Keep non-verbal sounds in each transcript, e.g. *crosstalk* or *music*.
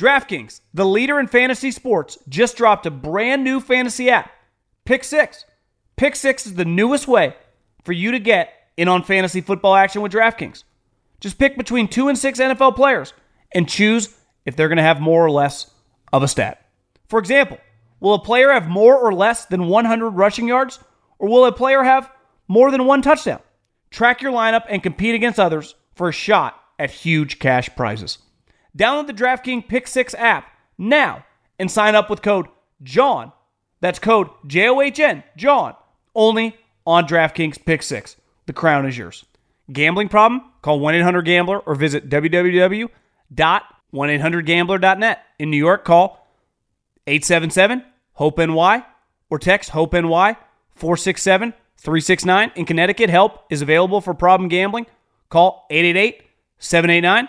DraftKings, the leader in fantasy sports, just dropped a brand new fantasy app, Pick Six. Pick Six is the newest way for you to get in on fantasy football action with DraftKings. Just pick between two and six NFL players and choose if they're going to have more or less of a stat. For example, will a player have more or less than 100 rushing yards, or will a player have more than one touchdown? Track your lineup and compete against others for a shot at huge cash prizes. Download the DraftKings Pick 6 app now and sign up with code JOHN. That's code J O H N, John, only on DraftKings Pick 6. The crown is yours. Gambling problem? Call 1 800 Gambler or visit www.1800Gambler.net. In New York, call 877 HOPE NY or text HOPE NY 467 369. In Connecticut, help is available for problem gambling. Call 888 789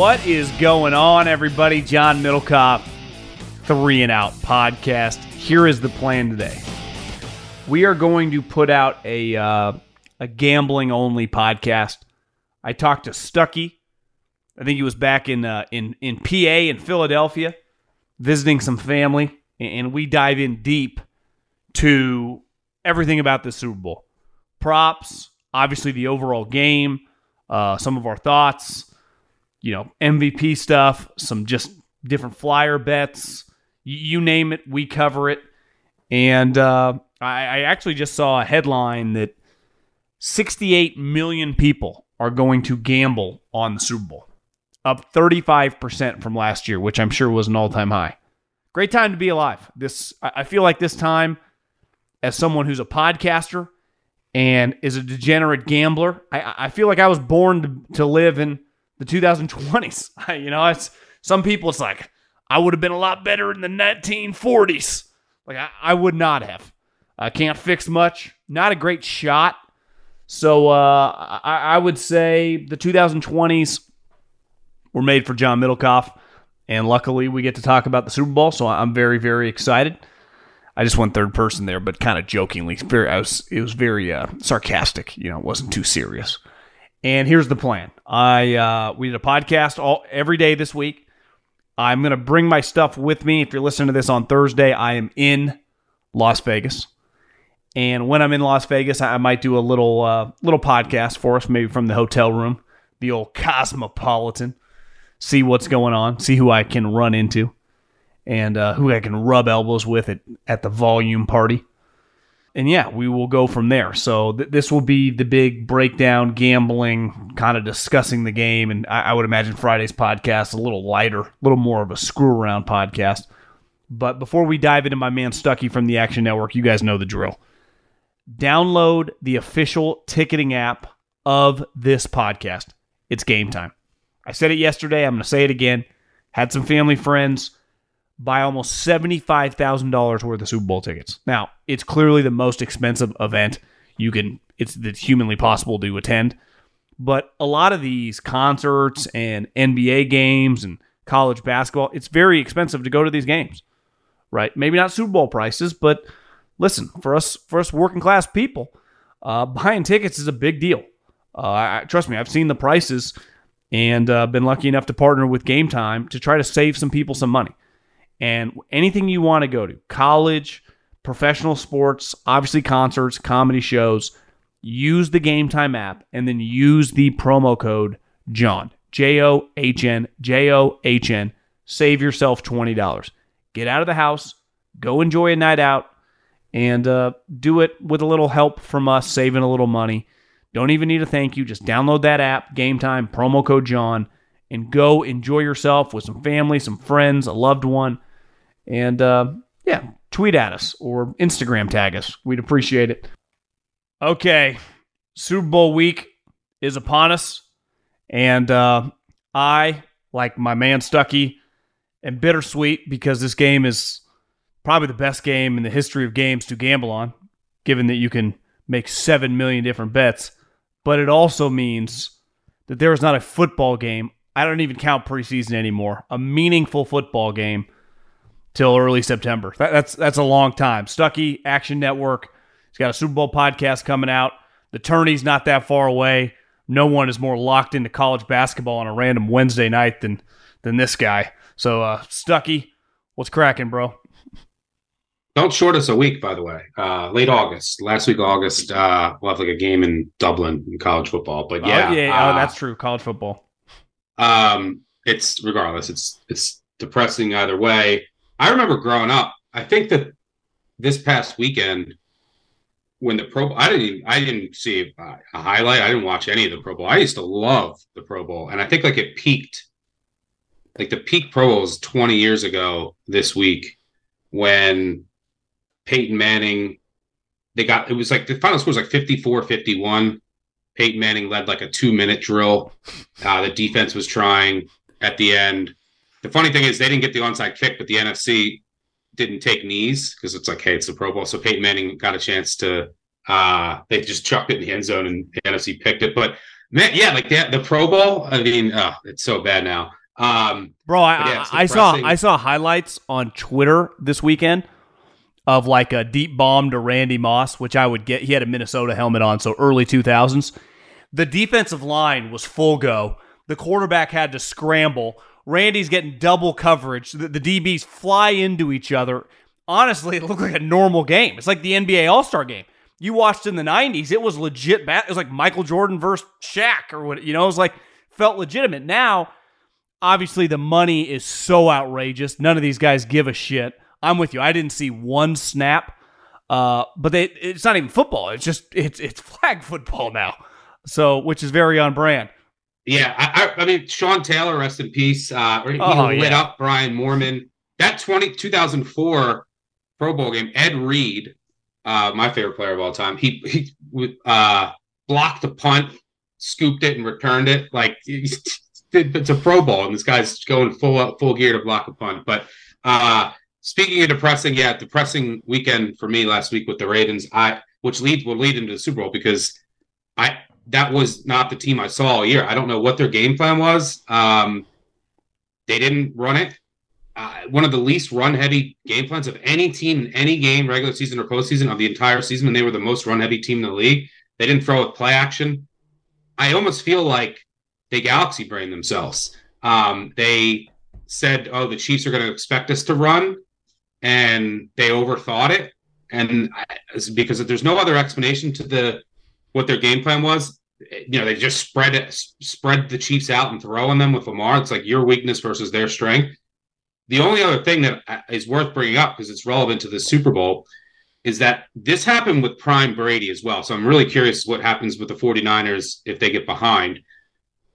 What is going on, everybody? John Middlekauff, Three and Out podcast. Here is the plan today. We are going to put out a uh, a gambling only podcast. I talked to Stuckey. I think he was back in uh, in in PA in Philadelphia, visiting some family, and we dive in deep to everything about the Super Bowl, props, obviously the overall game, uh, some of our thoughts you know, MVP stuff, some just different flyer bets. You name it, we cover it. And uh, I, I actually just saw a headline that 68 million people are going to gamble on the Super Bowl, up 35% from last year, which I'm sure was an all time high. Great time to be alive. This I feel like this time, as someone who's a podcaster and is a degenerate gambler, I, I feel like I was born to, to live in the 2020s. *laughs* you know, it's some people. It's like I would have been a lot better in the 1940s. Like I, I would not have. I can't fix much. Not a great shot. So uh, I, I would say the 2020s were made for John Middlekauff, and luckily we get to talk about the Super Bowl. So I'm very very excited. I just went third person there, but kind of jokingly. Very, I was it was very uh, sarcastic. You know, it wasn't too serious. And here's the plan. I uh, we did a podcast all every day this week. I'm going to bring my stuff with me. If you're listening to this on Thursday, I am in Las Vegas. And when I'm in Las Vegas, I might do a little uh, little podcast for us, maybe from the hotel room, the old *laughs* Cosmopolitan. See what's going on, see who I can run into, and uh, who I can rub elbows with at, at the volume party. And yeah, we will go from there. So th- this will be the big breakdown, gambling, kind of discussing the game. And I, I would imagine Friday's podcast a little lighter, a little more of a screw around podcast. But before we dive into my man Stuckey from the Action Network, you guys know the drill. Download the official ticketing app of this podcast. It's Gametime. I said it yesterday. I'm going to say it again. Had some family friends buy almost $75,000 worth of Super Bowl tickets. Now, it's clearly the most expensive event you can it's that's humanly possible to attend. But a lot of these concerts and NBA games and college basketball, it's very expensive to go to these games. Right? Maybe not Super Bowl prices, but listen, for us for us working class people, uh, buying tickets is a big deal. Uh, I, trust me, I've seen the prices and uh, been lucky enough to partner with Gametime to try to save some people some money. And anything you want to go to, college, professional sports, obviously concerts, comedy shows, use the Gametime app and then use the promo code John, J O H N, J O H N. Save yourself $20. Get out of the house, go enjoy a night out, and uh, do it with a little help from us, saving a little money. Don't even need a thank you. Just download that app, Gametime, promo code John, and go enjoy yourself with some family, some friends, a loved one. And uh, yeah, tweet at us or Instagram tag us. We'd appreciate it. Okay, Super Bowl week is upon us. And uh, I, like my man Stuckey, am bittersweet because this game is probably the best game in the history of games to gamble on, given that you can make 7 million different bets. But it also means that there is not a football game. I don't even count preseason anymore. A meaningful football game till early September. That, that's that's a long time. Stuckey Action Network. He's got a Super Bowl podcast coming out. The tourney's not that far away. No one is more locked into college basketball on a random Wednesday night than than this guy. So uh, Stuckey, what's cracking, bro? Don't short us a week, by the way. Uh, late August, last week of August, uh, we'll have like a game in Dublin in college football. But yeah, oh, yeah, uh, oh, that's true. College football. Um, it's regardless. It's it's depressing either way. I remember growing up. I think that this past weekend, when the Pro, I didn't even, I didn't see a, highlight. I didn't watch any of the Pro Bowl. I used to love the Pro Bowl, and I think like it peaked. Like the peak Pro Bowl was 20 years ago this week when Peyton Manning, they got it was like the final score was like 54 51. Peyton Manning led like a two minute drill. Uh, the defense was trying at the end. The funny thing is, they didn't get the onside kick, but the NFC didn't take knees because it's like, hey, it's the Pro Bowl. So Peyton Manning got a chance to, uh, they just chucked it in the end zone and the NFC picked it. But man, yeah, like the, the Pro Bowl, I mean, oh, it's so bad now. Um, Bro, I, yeah, I saw I saw highlights on Twitter this weekend of like a deep bomb to Randy Moss, which I would get. He had a Minnesota helmet on, so early 2000s. The defensive line was full go. The quarterback had to scramble. Randy's getting double coverage. The, the DBs fly into each other. Honestly, it looked like a normal game. It's like the NBA All Star game. You watched in the 90s, it was legit bad. It was like Michael Jordan versus Shaq or what, you know, it was like, felt legitimate. Now, obviously, the money is so outrageous. None of these guys give a shit. I'm with you. I didn't see one snap, uh, but they, it's not even football. It's just it's it's flag football now, so which is very on brand. Yeah, I, I, I mean Sean Taylor, rest in peace. Uh, he oh, lit yeah. up Brian Moorman. That 20, 2004 Pro Bowl game, Ed Reed, uh, my favorite player of all time. He he uh, blocked a punt, scooped it, and returned it. Like *laughs* it's a Pro Bowl, and this guy's going full full gear to block a punt. But uh, Speaking of depressing, yeah, depressing weekend for me last week with the Ravens. I which leads will lead into the Super Bowl because I that was not the team I saw all year. I don't know what their game plan was. Um, they didn't run it. Uh, one of the least run heavy game plans of any team in any game, regular season or postseason of the entire season. And they were the most run heavy team in the league. They didn't throw a play action. I almost feel like they galaxy brain themselves. Um, they said, "Oh, the Chiefs are going to expect us to run," and they overthought it. And because there's no other explanation to the what their game plan was, you know, they just spread it, spread the Chiefs out and throw on them with Lamar. It's like your weakness versus their strength. The only other thing that uh, worth bringing up because it's relevant to the Super Bowl is that this happened with Prime Brady as well. So I'm really curious what happens with the 49ers if they get behind.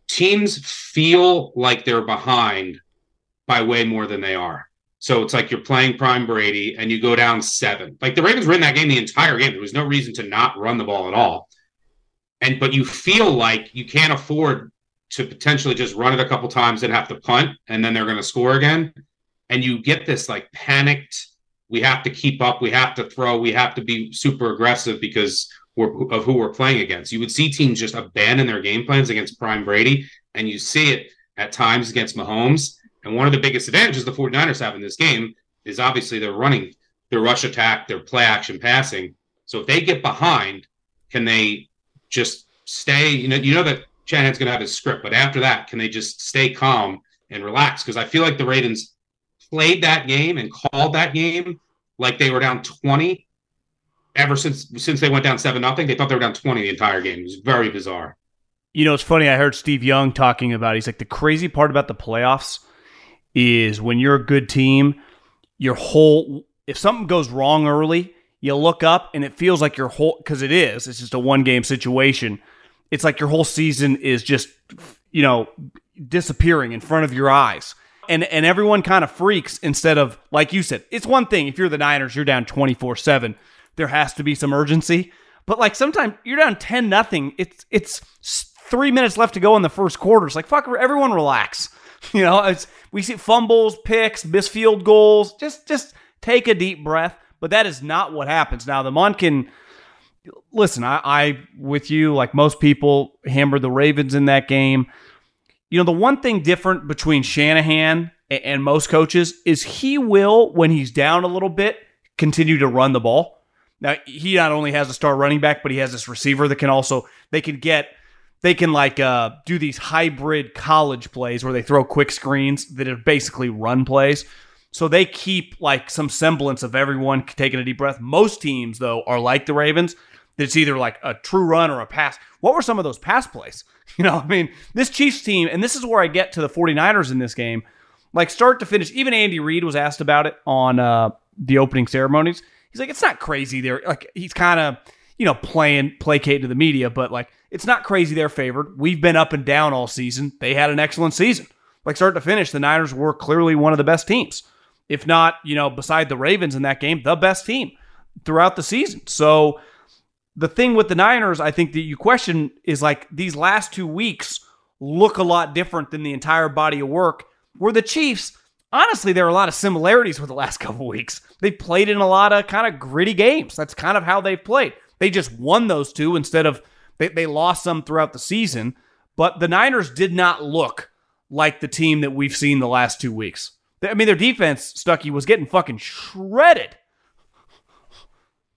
Teams feel like they're behind by way more than they are. So it's like you're playing Prime Brady and you go down seven. Like the Ravens were in that game the entire game. There was no reason to not run the ball at all. And but you feel like you can't afford to potentially just run it a couple times and have to punt and then they're going to score again. And you get this like panicked we have to keep up. We have to throw. We have to be super aggressive because of who we're playing against. You would see teams just abandon their game plans against Prime Brady, and you see it at times against Mahomes. And one of the biggest advantages the 49ers have in this game is obviously they're running their rush attack, their play action passing. So if they get behind, can they just stay? You know, you know that Shanahan's going to have his script, but after that, can they just stay calm and relax? Because I feel like the Ravens played that game and called that game like they were down 20 ever since since they went down 7 nothing. They thought they were down 20 the entire game. It was very bizarre. You know, it's funny. I heard Steve Young talking about. He's like the crazy part about the playoffs is when you're a good team, your whole if something goes wrong early, you look up and it feels like your whole because it is. It's just a one game situation. It's like your whole season is just you know disappearing in front of your eyes and and everyone kind of freaks instead of like you said. It's one thing if you're the Niners, you're down 24-7. There has to be some urgency. But like sometimes you're down 10 nothing. It's it's 3 minutes left to go in the first quarter. It's like fuck everyone relax. *laughs* You know, it's we see fumbles, picks, missed field goals. Just just take a deep breath. But that is not what happens. Now the Monken listen, I, I with you, like most people, hammered the Ravens in that game. You know, the one thing different between Shanahan and most coaches is he will, when he's down a little bit, continue to run the ball. Now, he not only has a star running back, but he has this receiver that can also, they can get, they can like uh, do these hybrid college plays where they throw quick screens that are basically run plays. So they keep like some semblance of everyone taking a deep breath. Most teams, though, are like the Ravens. It's either like a true run or a pass. What were some of those pass plays? *laughs* You know, I mean, this Chiefs team, and this is where I get to the 49ers in this game, like start to finish. Even Andy Reid was asked about it on uh, the opening ceremonies. He's like, it's not crazy there. Like, he's kind of, you know, playing, placating to the media, but like, it's not crazy they're favored. We've been up and down all season. They had an excellent season. Like, start to finish, the Niners were clearly one of the best teams. If not, you know, beside the Ravens in that game, the best team throughout the season. So, the thing with the Niners, I think that you question is like these last two weeks look a lot different than the entire body of work. Where the Chiefs, honestly, there are a lot of similarities with the last *laughs* couple weeks. They've played in a lot of kind of gritty games. That's kind of how they've played. They just won those two instead of they, they lost some throughout the season. But the Niners did not look like the team that we've seen the last two weeks. I mean, their defense, Stuckey, was getting fucking shredded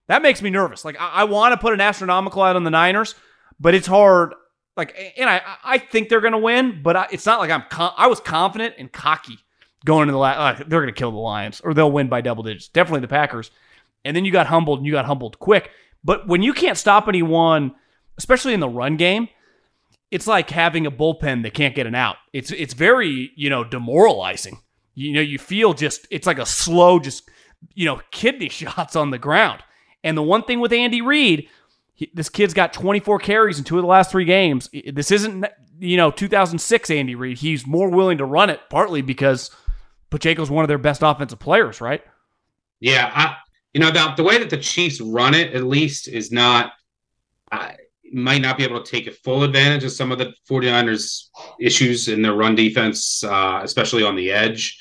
that makes me nervous. Like I, I want to put an astronomical out on the Niners, but it's hard. Like, and I I think they're going to win, but I, it's not like I'm. Com- I was confident and cocky going into the last. Uh, they're going to kill the Lions or they'll win by double digits. Definitely the Packers. And then you got humbled and you got humbled quick. But when you can't stop anyone, especially in the run game, it's like having a bullpen that can't get an out. It's it's very you know demoralizing. You know you feel just it's like a slow just you know kidney *laughs* shots on the ground. And the one thing with Andy Reid, he, this kid's got 24 carries in two of the last three games. This isn't, you know, 2006 Andy Reid. He's more willing to run it, partly because Pacheco's one of their best offensive players, right? Yeah, I, you know, the, the way that the Chiefs run it, at least, is not. I might not be able to take a full advantage of some of the 49ers issues in their run defense, uh, especially on the edge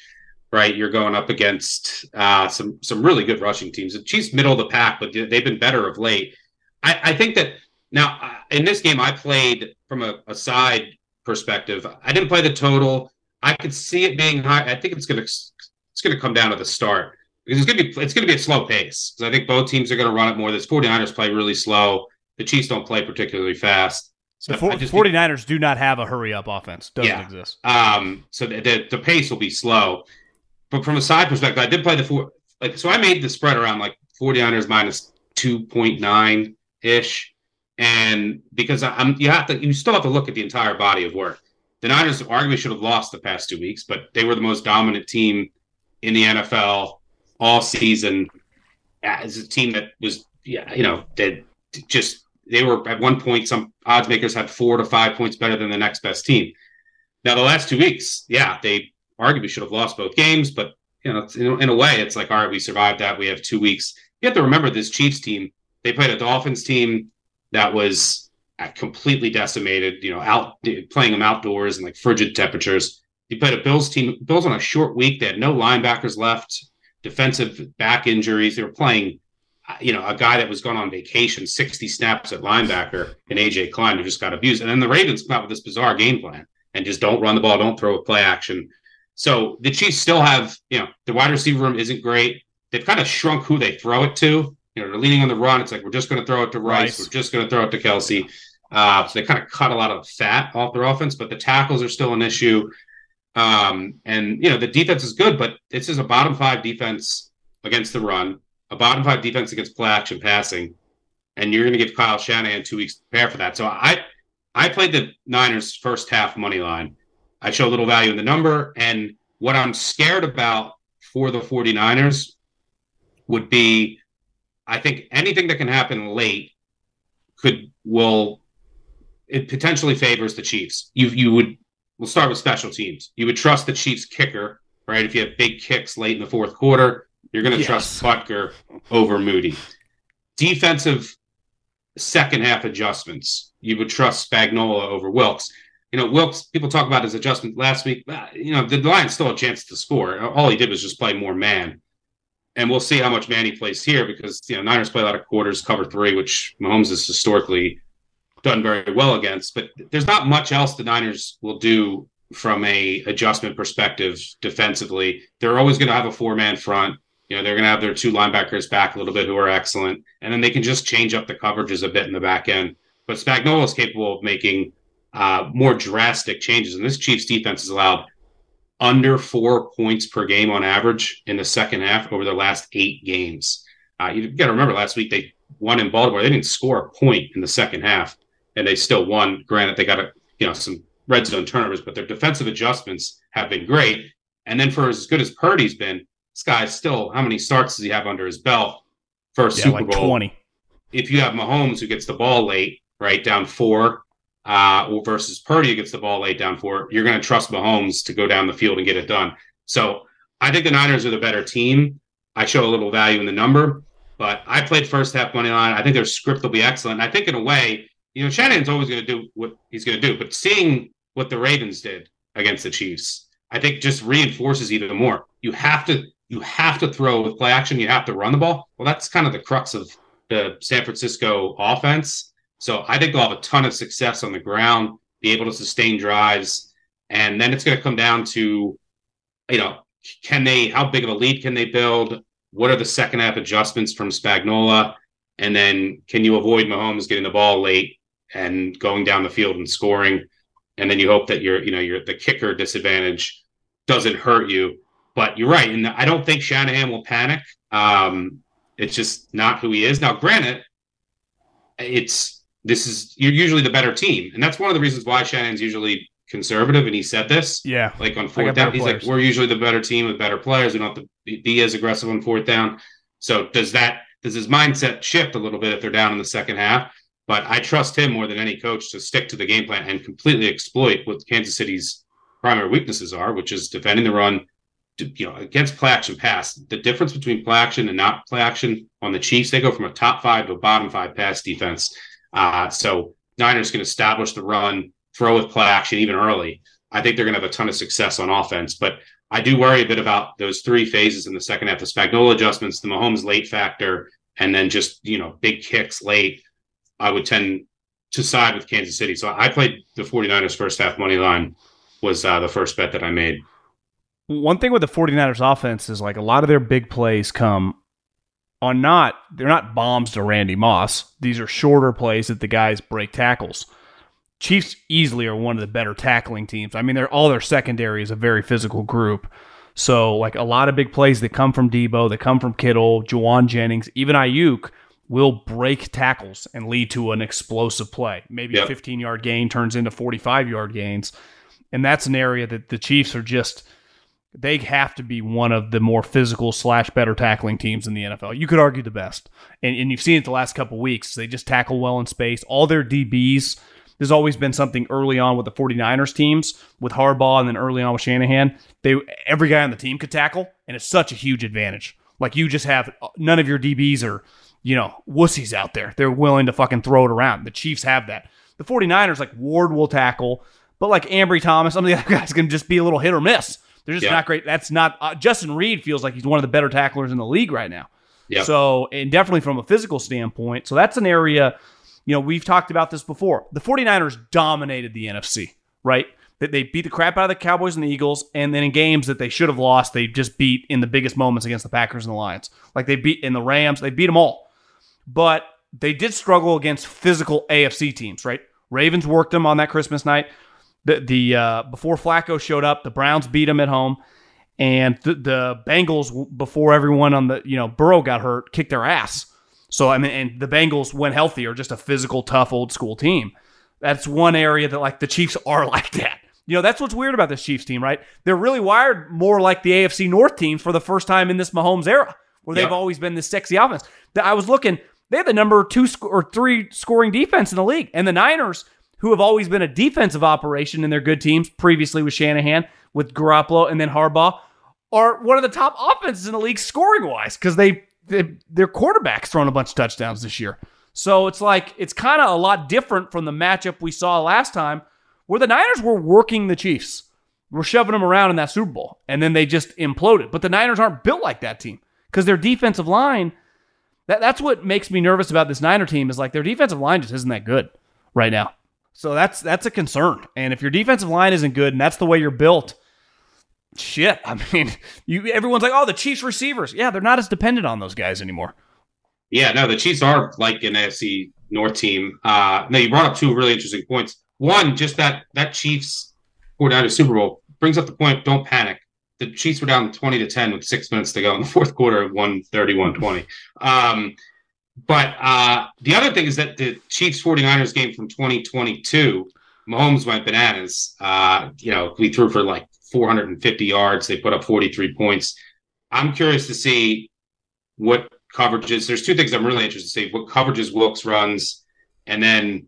right? You're going up against uh, some some really good rushing teams. The Chiefs middle of the pack, but they've been better of late. I, I think that now uh, in this game, I played from a, a, side perspective. I didn't play the total. I could see it being high. I think it's gonna it's gonna come down to the start because it's gonna be it's gonna be a slow pace. Because I think both teams are gonna run it more. This 49ers play really slow. The Chiefs don't play particularly fast. So the, for, 49ers do not have a hurry up offense. Doesn't yeah. exist. Um, so the, the, the pace will be slow. But from a side perspective, I did play the four like so I made the spread around like 49ers minus 2.9 ish. And because I'm you have to you still have to look at the entire body of work. The Niners arguably should have lost the past two weeks, but they were the most dominant team in the NFL all season as a team that was yeah, you know, that just they were at one point some odds makers had four to five points better than the next best team. Now the last two weeks, yeah, they arguably should have lost both games, but you know, in, in a way, it's like all right, we survived that. We have two weeks. You have to remember this Chiefs team. They played a Dolphins team that was uh, completely decimated. You know, out playing them outdoors in like frigid temperatures. You played a Bills team. Bills on a short week. They had no linebackers left. Defensive back injuries. They were playing uh, you know, a guy that was going on vacation, 60 snaps at linebacker, and AJ Klein who just got abused. And then the Ravens come out with this bizarre game plan and just don't run the ball, don't throw a play action. So the Chiefs still have, you know, the wide receiver room isn't great. They've kind of shrunk who they throw it to. You know, they're leaning on the run. It's like we're just going to throw it to Rice. We're just going to throw it to Kelce. Uh, so they kind of cut a lot of fat off their offense, but the tackles are still an issue. Um, and you know, the defense is good, but this is a bottom five defense against the run a bottom five defense against play action passing, and you're going to give Kyle Shanahan two weeks to prepare for that. So I I played the Niners first half money line. I show a little value in the number, and what I'm scared about for the 49ers would be I think anything that can happen late could will it potentially favors the Chiefs. You you would we'll start with special teams. You would trust the Chiefs kicker, right? If you have big kicks late in the fourth quarter, you're going to yes. trust Butker over Moody. Defensive second half adjustments. You would trust Spagnuolo over Wilks. You know, Wilks, people talk about his adjustment last week. You know, the Lions still had a chance to score. All he did was just play more man. And we'll see how much man he plays here because, you know, Niners play a lot of quarters, cover three, which Mahomes has historically done very well against. But there's not much else the Niners will do from a adjustment perspective defensively. They're always going to have a four man front. You know, they're going to have their two linebackers back a little bit who are excellent, and then they can just change up the coverages a bit in the back end. But Spagnuolo is capable of making uh, more drastic changes, and this Chiefs defense has allowed under four points per game on average in the second half over the last eight games. Uh, you got to remember last week they won in Baltimore. They didn't score a point in the second half, and they still won. Granted, they got a you know some red zone turnovers, but their defensive adjustments have been great. And then for as good as Purdy's been, this guy still, how many starts does he have under his belt for a yeah, Super like Bowl? 20. If you have Mahomes who gets the ball late, right, down four, uh, versus Purdy gets the ball laid down for, you're going to trust Mahomes to go down the field and get it done. So I think the Niners are the better team. I show a little value in the number, but I played first half money line. I think their script will be excellent. I think in a way, you know, Shannon's always going to do what he's going to do, but seeing what the Ravens did against the Chiefs, I think just reinforces even more. You have to you have to throw with play action. You have to run the ball. Well, that's kind of the crux of the San Francisco offense. So I think they'll have a ton of success on the ground, be able to sustain drives, and then it's going to come down to, you know, can they? How big of a lead can they build? What are the second half adjustments from Spagnuolo? And then can you avoid Mahomes getting the ball late and going down the field and scoring? And then you hope that your, you know, your the kicker disadvantage doesn't hurt you but you're right, and I don't think Shanahan will panic. Um, it's just not who he is. Now, granted, it's this is you're usually the better team, and that's one of the reasons why Shannon's usually conservative. And he said this, yeah, like on fourth down, he's players. like, we're usually the better team with better players. We don't have to be as aggressive on fourth down. So does that does his mindset shift a little bit if they're down in the second half? But I trust him more than any coach to stick to the game plan and completely exploit what Kansas City's primary weaknesses are, which is defending the run, you know, against play action pass, the difference between play action and not play action on the Chiefs, they go from a top five to a bottom five pass defense. Uh, so Niners can establish the run, throw with play action even early. I think they're going to have a ton of success on offense, but I do worry a bit about those three phases in the second half: the Spagnuolo adjustments, the Mahomes late factor, and then just you know big kicks late. I would tend to side with Kansas City. So I played the 49ers first half money line was uh, the first bet that I made one thing with the 49ers offense is like a lot of their big plays come on not they're not bombs to Randy Moss. These are shorter plays that the guys break tackles. Chiefs easily are one of the better tackling teams. I mean, they're all their secondary is a very physical group. So like a lot of big plays that come from Deebo, that come from Kittle, Jauan Jennings, even Aiyuk will break tackles and lead to an explosive play. Maybe yep. a 15 yard gain turns into 45 yard gains. And that's an area that the Chiefs are just they have to be one of the more physical slash better tackling teams in the NFL. You could argue the best. And, and you've seen it the last couple weeks. They just tackle well in space. All their DBs there's always been something early on with the 49ers teams with Harbaugh and then early on with Shanahan. They every guy on the team could tackle, and it's such a huge advantage. Like you just have none of your DBs are, you know, wussies out there. They're willing to fucking throw it around. The Chiefs have that. The 49ers, like Ward will tackle, but like Ambry Thomas, some of the other *laughs* guys can just be a little hit or miss. They're just yeah. not great. That's not uh, Justin Reid feels like he's one of the better tacklers in the league right now. Yep. So, and definitely from a physical standpoint. So that's an area you know, we've talked about this before. The 49ers dominated the NFC, right? That they beat the crap out of the Cowboys and the Eagles, and then in games that they should have lost, they just beat in the biggest moments against the Packers and the Lions. Like they beat in the Rams, they beat them all. But they did struggle against physical AFC teams, right? Ravens worked them on that Christmas night. The the uh, before Flacco showed up, the Browns beat them at home, and the, the Bengals before everyone on the you know Burrow got hurt kicked their ass. So I mean, and the Bengals, when healthy, are just a physical, tough, old school team. That's one area that like the Chiefs are *laughs* like that. You know, that's what's weird about this Chiefs team, right? They're really wired more like the AFC North teams for the first time in this Mahomes era, where they've always been this sexy offense. I was looking, they had the number two sc- or three scoring defense in the league, and the Niners, who have always been a defensive operation in their good teams, previously with Shanahan, with Garoppolo, and then Harbaugh, are one of the top offenses in the league scoring wise because they their quarterback's thrown a bunch of touchdowns this year. So it's like it's kind of a lot different from the matchup we saw last time, where the Niners were working the Chiefs, were shoving them around in that Super Bowl, and then they just imploded. But the Niners aren't built like that team because their defensive line. That, that's what makes me nervous about this Niner team is like their defensive line just isn't that good right now. So that's that's a concern. And if your defensive line isn't good and that's the way you're built, shit. I *laughs* mean, you everyone's like, oh, the Chiefs receivers. Yeah, they're not as dependent on those guys anymore. Yeah, no, the Chiefs are like an AFC North team. Uh, now you brought up two really interesting points. One, just that that Chiefs 49ers Super Bowl brings up the point. Don't panic. The Chiefs were down twenty to ten with six minutes to go in the fourth quarter of 131-20. Um, but uh, the other thing is that the Chiefs 49ers game from 2022, Mahomes went bananas. Uh, you know, we threw for like 450 yards. They put up 43 points. I'm curious to see what coverages. There's two things I'm really interested to see: what coverages Wilks runs, and then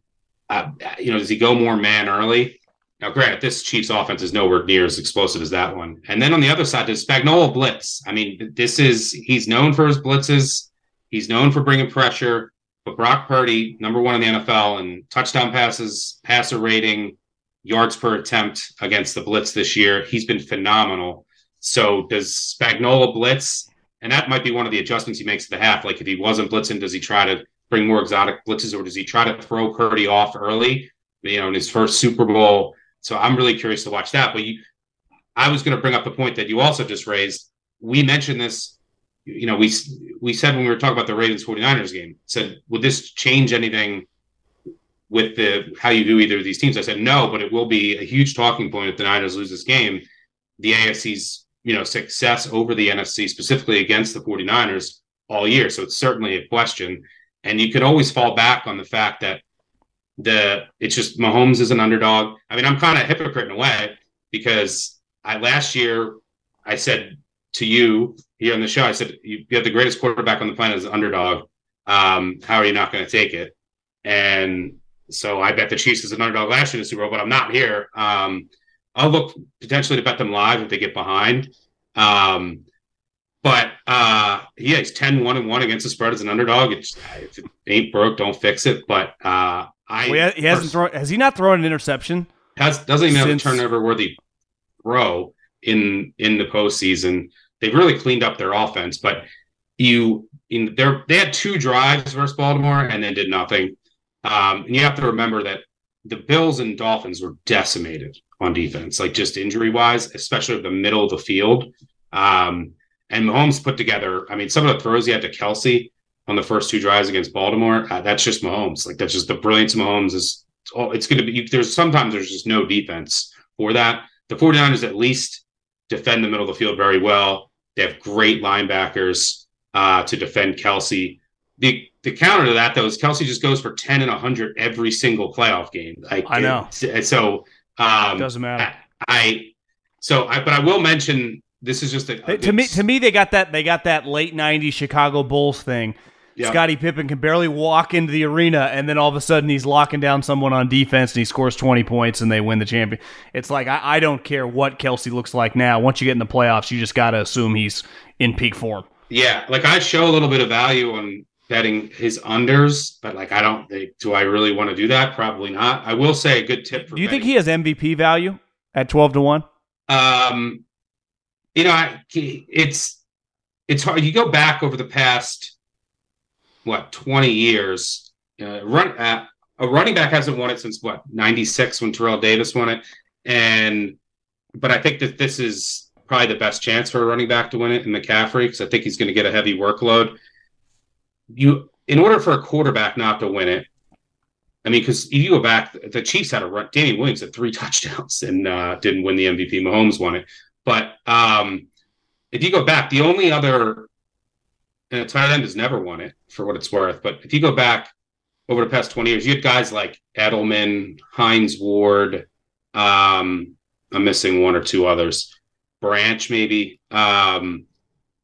uh, you know, does he go more man early? Now, granted, this Chiefs offense is nowhere near as explosive as that one. And then on the other side, does Spagnuolo blitz? I mean, this is he's known for his blitzes. He's known for bringing pressure. But Brock Purdy, number one in the NFL in touchdown passes, passer rating, yards per attempt against the blitz this year. He's been phenomenal. So does Spagnuolo blitz? And that might be one of the adjustments he makes at the half. Like if he wasn't blitzing, does he try to bring more exotic blitzes or does he try to throw Purdy off early, you know, in his first Super Bowl? So I'm really curious to watch that. But you, I was going to bring up the point that you also just raised. We mentioned this, you know, we we said when we were talking about the Ravens 49ers game, said, would this change anything with the how you do either of these teams. I said no, but it will be a huge talking point if the Niners lose this game. The AFC's you know success over the NFC, specifically against the 49ers all year. So it's certainly a question. And you could always fall back on the fact that the it's just Mahomes is an underdog. I mean, I'm kind of hypocrite in a way because I last year I said to you here on the show, I said you, you have the greatest quarterback on the planet as an underdog. Um, how are you not going to take it? And so I bet the Chiefs is an underdog last year in the Super Bowl, but I'm not here. Um, I'll look potentially to bet them live if they get behind. Um, but uh, yeah, he's 10 1 and 1 against the spread as an underdog. It's, if it ain't broke, don't fix it. But uh, I. Well, he hasn't thrown, has he not thrown an interception? Has, doesn't even since... have a turnover worthy throw in in the postseason. They've really cleaned up their offense, but you in they had two drives versus Baltimore and then did nothing. Um, and you have to remember that the Bills and Dolphins were decimated on defense, like just injury wise, especially at the middle of the field. Um, and Mahomes put together, I mean, some of the throws he had to Kelce on the first two drives against Baltimore, uh, that's just Mahomes. Like that's just the brilliance of Mahomes is oh, it's going to be there's sometimes there's just no defense for that. The 49ers at least defend the middle of the field very well. They have great linebackers uh, to defend Kelce. The the counter to that though is Kelce just goes for 10 and 100 every single playoff game. Like I know. So um, doesn't matter. I, I so I but I will mention this is just a, to me, to me, they got that. They got that late '90s Chicago Bulls thing. Yeah. Scottie Pippen can barely walk into the arena, and then all of a sudden he's locking down someone on defense, and he scores 20 points, and they win the champion. It's like I, I don't care what Kelce looks like now. Once you get in the playoffs, you just got to assume he's in peak form. Yeah, like I show a little bit of value on betting his unders, but like I don't think do I really want to do that? Probably not. I will say a good tip for Do you think he has MVP value at 12 to one? Um, you know, I, it's it's hard. You go back over the past what twenty years. Uh, run uh, a running back hasn't won it since what ninety six when Terrell Davis won it, and but I think that this is probably the best chance for a running back to win it in McCaffrey because I think he's going to get a heavy workload. You, in order for a quarterback not to win it, I mean, because if you go back, the Chiefs had a run. Danny Williams had three *laughs* touchdowns and uh, didn't win the MVP. Mahomes won it. But um, if you go back, the only other and a tight end has never won it for what it's worth. But if you go back over the past 20 years, you had guys like Edelman, Hines Ward. Um, I'm missing one or two others. Branch, maybe. Um,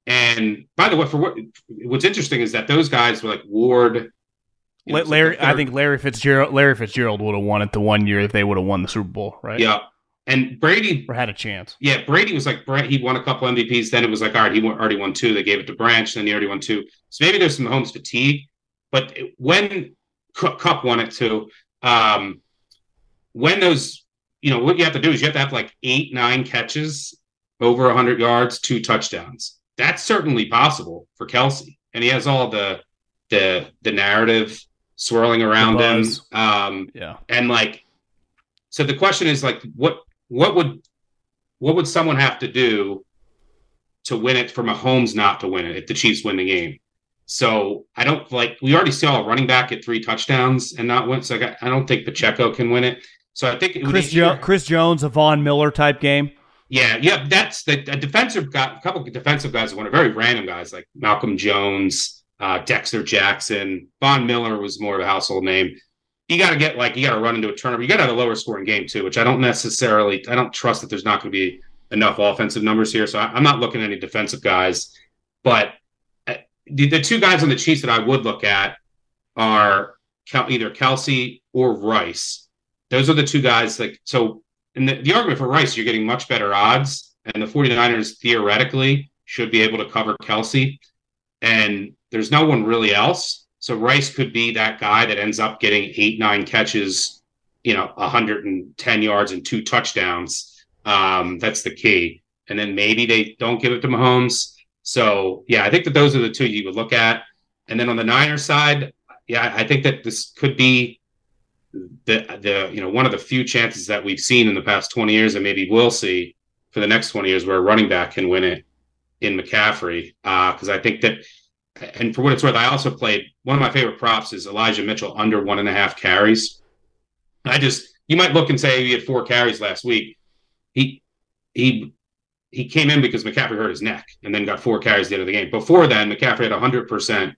and by the way, for what what's interesting is that those guys were like Ward. you know, La- like Larry, I think Larry Fitzgerald, Larry Fitzgerald would have won it the one year if they would have won the Super Bowl, right? Yeah. And Brady, had a chance. yeah, Brady was like He won a couple MVPs. Then it was like, all right, he won, already won two. They gave it to Branch. Then he already won two. So maybe there's some Holmes fatigue. But when Kupp won it too, um, when those, you know, what you have to do is you have to have like eight, nine catches over 100 yards, two touchdowns. That's certainly possible for Kelce, and he has all the the the narrative swirling around him. Um, Yeah. and like so the question is like what what would what would someone have to do to win it for Mahomes not to win it if the Chiefs win the game? So I don't like we already saw a running back at three touchdowns and not win. So I, got, I don't think Pacheco can win it. So I think it Chris, either- jo- Chris Jones, a Von Miller type game. yeah, yeah, that's the a defensive guy. A couple of defensive guys won it. Very random guys like Malcolm Jones, uh, Dexter Jackson, Von Miller was more of a household name. You got to get like you got to run into a turnover. You got to have a lower scoring game too, which I don't necessarily. I don't trust that there's not going to be enough offensive numbers here. So I, I'm not looking at any defensive guys. But uh, the, the two guys on the Chiefs that I would look at are either Kelce or Rice. Those are the two guys. Like so, and the, the argument for Rice, you're getting much better odds, and the 49ers theoretically should be able to cover Kelce. And there's no one really else. So Rice could be that guy that ends up getting eight, nine catches, you know, 110 yards and two touchdowns. Um, that's the key. And then maybe they don't give it to Mahomes. So yeah, I think that those are the two you would look at. And then on the Niners side, yeah, I think that this could be the the you know one of the few chances that we've seen in the past 20 years and maybe we'll see for the next 20 years where a running back can win it in McCaffrey. Because I think that, and for what it's worth, I also played one of my favorite props is Elijah Mitchell under one and a half carries. I just you might look and say he had four carries last week. He he he came in because McCaffrey hurt his neck and then got four carries at the end of the game. Before then, McCaffrey had 100 percent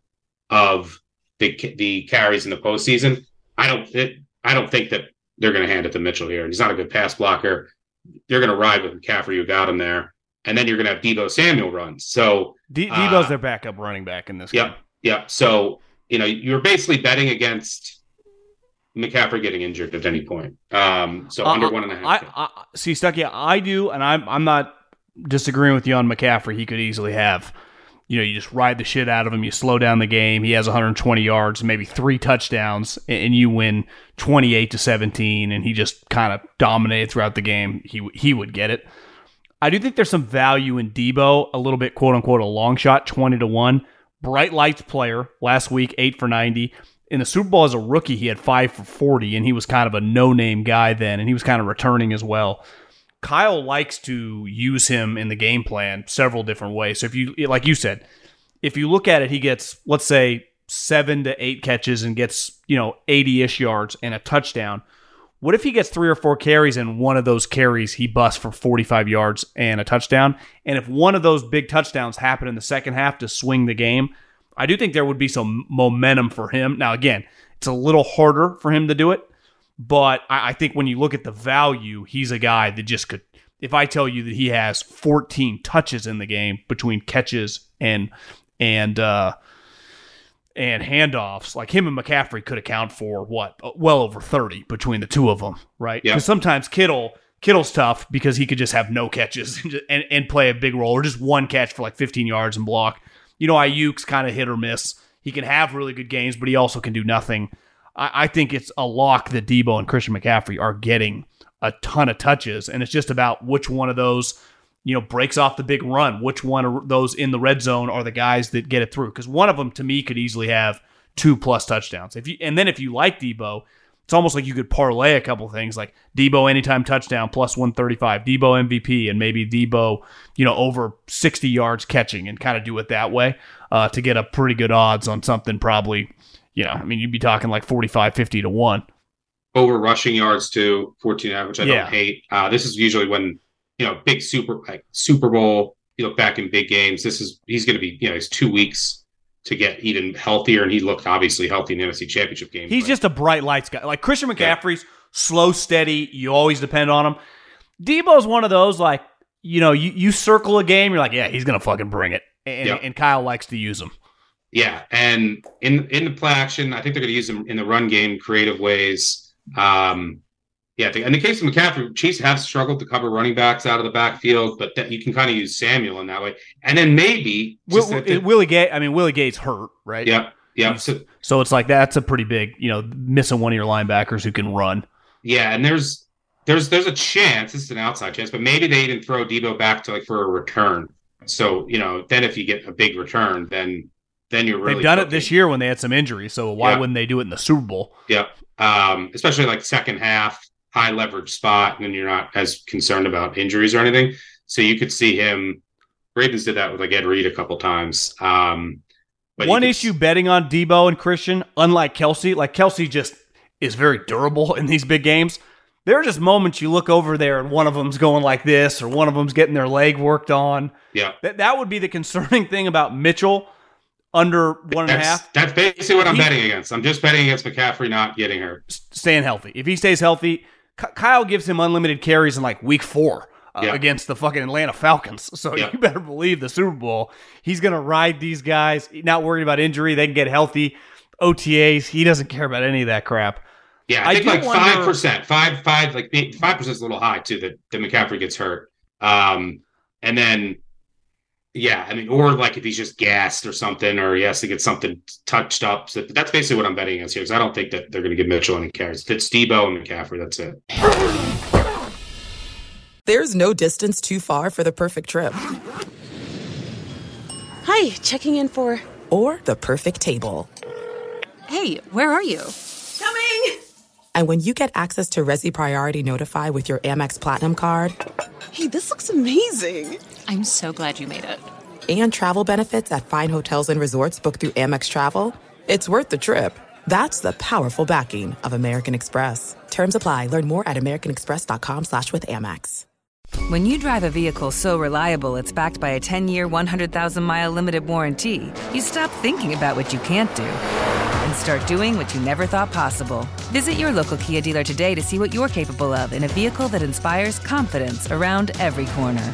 of the the carries in the postseason. I don't it, I don't think that they're going to hand it to Mitchell here. He's not a good pass blocker. They're going to ride with McCaffrey, who got him there, and then you're going to have Deebo Samuel runs. So D- Uh, Deebo's their backup running back in this game. Yep. Yeah. So, you know, you're basically betting against McCaffrey getting injured at any point. Um, so Uh, under one and a half. I, I see, Stuckey. I do, and I'm I'm not disagreeing with you on McCaffrey. He could easily have, you know, you just ride the shit out of him. You slow down the game. He has 120 yards, maybe three touchdowns, and, and you win 28 to 17. And he just kind of dominated throughout the game. He he would get it. I do think there's some value in Deebo, a little bit quote unquote a long shot, 20 to one. Bright lights player last week, eight for 90 in the Super Bowl as a rookie, he had five for 40, and he was kind of a no name guy then, and he was kind of returning as well. Kyle likes to use him in the game plan several different ways. So if you, like you said, if you look at it, he gets, let's say, seven to eight catches and gets, you know, 80 ish yards and a touchdown. What if he gets three or four carries and one of those carries he busts for 45 yards and a touchdown? And if one of those big touchdowns happen in the second half to swing the game, I do think there would be some momentum for him. Now, again, it's a little harder for him to do it, but I, I think when you look at the value, he's a guy that just could. If I tell you that he has 14 touches in the game between catches and and uh, and handoffs, like him and McCaffrey could account for what uh, well over 30 between the two of them, right? Because Yeah. sometimes Kittle Kittle's tough because he could just have no catches *laughs* and, just- and, and play a big role or just one catch for like 15 yards and block. You know, Aiyuk's kind of hit or miss. He can have really good games, but he also can do nothing. I, I think it's a lock that Deebo and Christian McCaffrey are getting a ton of touches, and it's just about which one of those, you know, breaks off the big run. Which one of those in the red zone are the guys that get it through? Because one of them, to me, could easily have two plus touchdowns. If you and then if you like Deebo, it's almost like you could parlay a couple things like Deebo anytime touchdown plus 135, Deebo MVP, and maybe Deebo, you know, over 60 yards catching and kind of do it that way uh, to get a pretty good odds on something probably, you know, I mean, you'd be talking like 45, 50 to 1. over rushing yards to 14 average. I Yeah. don't hate. Uh, this is usually when you know big super like Super Bowl. You look back in big games. This is he's going to be you know he's two weeks to get even healthier, and he looked obviously healthy in the NFC Championship game. He's but- just a bright lights guy. Like Christian McCaffrey's slow, steady. You always depend on him. Deebo's one of those like you know you, you circle a game. You're like, yeah, he's gonna fucking bring it, and, Yeah. and Kyle likes to use him. Yeah, and in in the play action, I think they're going to use him in the run game, creative ways. Um, yeah, in the case of McCaffrey, Chiefs have struggled to cover running backs out of the backfield, but that you can kind of use Samuel in that way, and then maybe Will, Willie Gay. I mean, Willie Gay's hurt, right? Yep, yep. So, So it's like that's a pretty big, you know, missing one of your linebackers who can run. yeah, and there's there's there's a chance. Is an outside chance, but maybe they even throw Deebo back to like for a return. So you know, then if you get a big return, then then you're really They've done it this year when they had some injuries. So why Yeah. wouldn't they do it in the Super Bowl? Yep. Um, especially like second half, high leverage spot, and then you're not as concerned about injuries or anything. So you could see him. Ravens did that with like Ed Reed a couple times. Um, but One could- issue betting on Deebo and Christian, unlike Kelce, like Kelce just is very durable in these big games. There are just moments you look over there and one of them's going like this, or one of them's getting their leg worked on. Yeah, That that would be the concerning thing about Mitchell under one and a that's half. that's basically what I'm He- betting against. I'm just betting against McCaffrey not getting hurt. staying healthy. If he stays healthy, Kyle gives him unlimited carries in like week four uh, Yeah. against the fucking Atlanta Falcons. *laughs* So Yeah. you better believe the Super Bowl, he's going to ride these guys, not worried about injury. They can get healthy. OTAs, he doesn't care about any of that crap. Yeah, I think like five percent, five five like five percent is a little high too. That that McCaffrey gets hurt, um, and then yeah, I mean, or like if he's just gassed or something, or he has to get something touched up. So that's basically what I'm betting against here because I don't think that they're going to give Mitchell any carries. It's Deebo and McCaffrey. That's it. There's no distance too far for the perfect trip Hi, checking in for. or the perfect table. Hey, where are you? Coming! And when you get access to Resy Priority Notify with your Amex Platinum card Hey, this looks amazing. I'm so glad you made it. and travel benefits at fine hotels and resorts booked through Amex Travel, it's worth the trip. That's the powerful backing of American Express. Terms apply. Learn more at americanexpress.com slash with Amex. When you drive a vehicle so reliable it's backed by a 10 year, 100,000 mile limited warranty, you stop thinking about what you can't do and start doing what you never thought possible. Visit your local Kia dealer today to see what you're capable of in a vehicle that inspires confidence around every corner.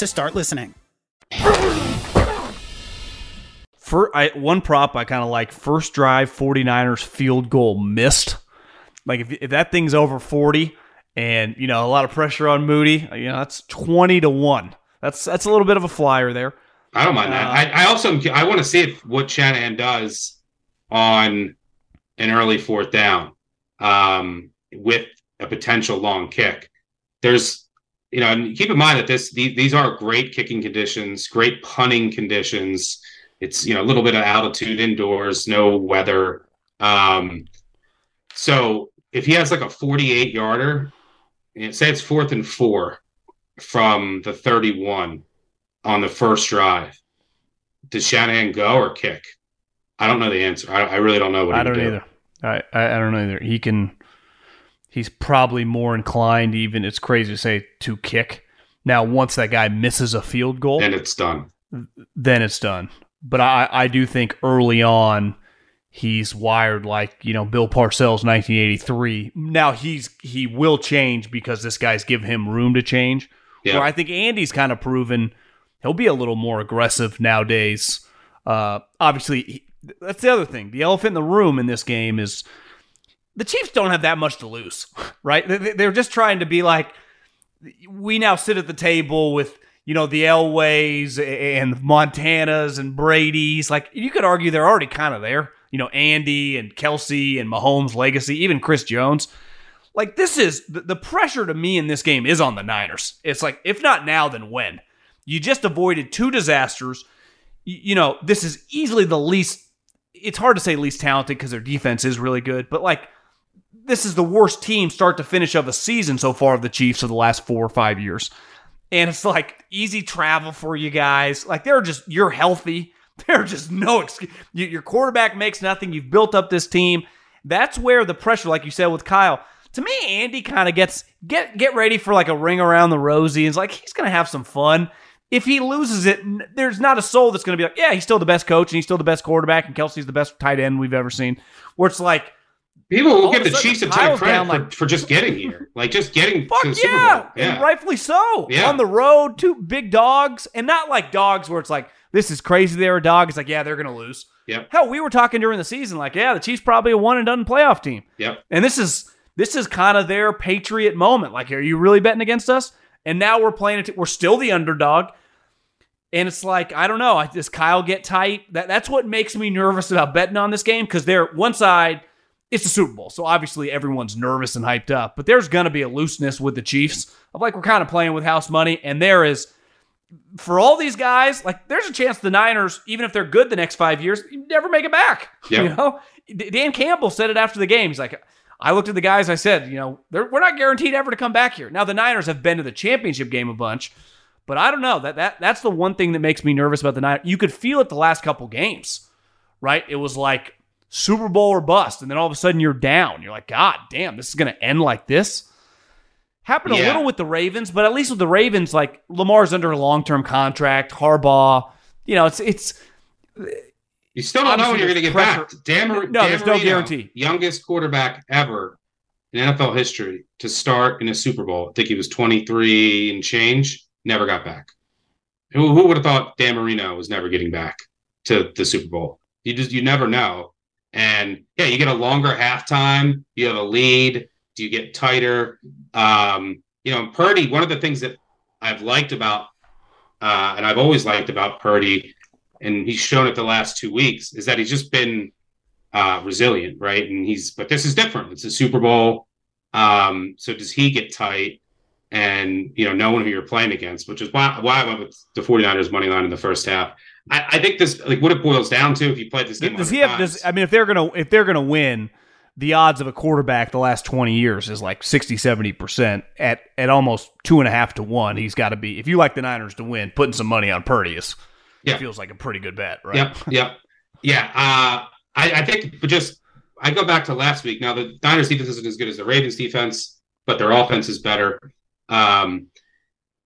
to start listening. For I, one prop I kind of like first drive 49ers field goal missed. Like if, if that thing's over 40 and you know a lot of pressure on Moody. You know that's twenty to one. That's that's a little bit of a flyer there. I don't mind that. Uh, I, I also I want to see if what Shanahan does on an early fourth down um, with a potential long kick. There's you know, and keep in mind that this these, these are great kicking conditions, great punting conditions. It's you know a little bit of altitude indoors, no weather. Um, so if he has like a 48 yarder, and say it's fourth and four from the 31 on the first drive, does Shanahan go or kick? I don't know the answer. I, I really don't know what I don't do. either. I I don't know either. He can. He's probably more inclined, even it's crazy to say, to kick. Now, once that guy misses a field goal, And it's done. then it's done. But I, I do think early on he's wired like you know Bill Parcells 1983. Now he's he will change because this guy's give him room to change. Yeah. Where I think Andy's kind of proven he'll be a little more aggressive nowadays. Uh, obviously, he, that's the other thing. The elephant in the room in this game is the Chiefs don't have that much to lose, *laughs* right? They- they- They're just trying to be like, we now sit at the table with you know the Elways and Montanas and Brady's. Like you could argue they're already kind of there. You know Andy and Kelce and Mahomes' legacy, even Chris Jones. Like this is the pressure to me in this game is on the Niners. It's like if not now, then when? You just avoided two disasters. You know this is easily the least. It's hard to say least talented because their defense is really good, but like this is the worst team start to finish of a season so far of the Chiefs of the last four or five years. And it's like easy travel for you guys. Like they're just you're healthy. *laughs* There are just no excuse. Your quarterback makes nothing. You've built up this team. That's where the pressure, like you said with Kyle. To me, Andy kind of gets get get ready for like a ring around the rosy. It's like he's gonna have some fun. If he loses it, there's not a soul that's gonna be like, yeah, he's still the best coach and he's still the best quarterback and Kelce's the best tight end we've ever seen. Where it's like People will All give the sudden, Chiefs a ton of credit for, like- for just getting here, *laughs* like just getting Fuck to the Super yeah, Bowl. Yeah, and rightfully so. Yeah. On the road, two big dogs, and not like dogs where it's like this is crazy. They're a dog. It's like yeah, they're gonna lose. Yep. Hell, we were talking during the season like yeah, the Chiefs probably a one and done playoff team. Yep. And this is this is kind of their patriot moment. Like, are you really betting against us? And now we're playing it. We're still the underdog. And it's like I don't know. I- Does Kyle get tight? That that's what makes me nervous about betting on this game because they're one side. It's the Super Bowl, so obviously everyone's nervous and hyped up. But there's going to be a looseness with the Chiefs of like we're kind of playing with house money, and there is for all these guys. Like there's a chance the Niners, even if they're good the next five years, you never make it back. Yeah. You know, Dan Campbell said it after the game. He's like, I looked at the guys. I said, you know, we're not guaranteed ever to come back here. Now the Niners have been to the championship game a bunch, but I don't know that that that's the one thing that makes me nervous about the Niners. You could feel it the last couple games, right? It was like Super Bowl or bust, and then all of a sudden you're down. You're like, God damn, this is going to end like this. Happened a little with the Ravens, but at least with the Ravens, like Lamar's under a long term contract. Harbaugh, you know, it's it's You still don't know when you're going to get Pressure- back. Dan, Mar- No, there's no guarantee. Youngest quarterback ever in NFL history to start in a Super Bowl. I think he was 23 and change. Never got back. Who, who would have thought Dan Marino was never getting back to the Super Bowl? You just you never know. And yeah, you get a longer halftime. You have a lead. Do you get tighter? Um, you know, Purdy. One of the things that I've liked about, uh, and I've always liked about Purdy, and he's shown it the last two weeks, is that he's just been uh, resilient, right? And he's, but this is different. It's a Super Bowl. Um, so does he get tight? And you know, knowing who you're playing against, which is why why I went with the 49ers money line in the first half. I, I think this like what it boils down to if you played this game. does he have? times, Does I mean, if they're gonna if they're gonna win, the odds of a quarterback the last twenty years is like 60, 70 percent at at almost two and a half to one. He's got to be. If you like the Niners to win, putting some money on Purdy is Yeah. feels like a pretty good bet, right? Yep, yep, yeah. Uh, I, I think, but just I go back to last week. Now the Niners defense isn't as good as the Ravens defense, but their offense is better. Um,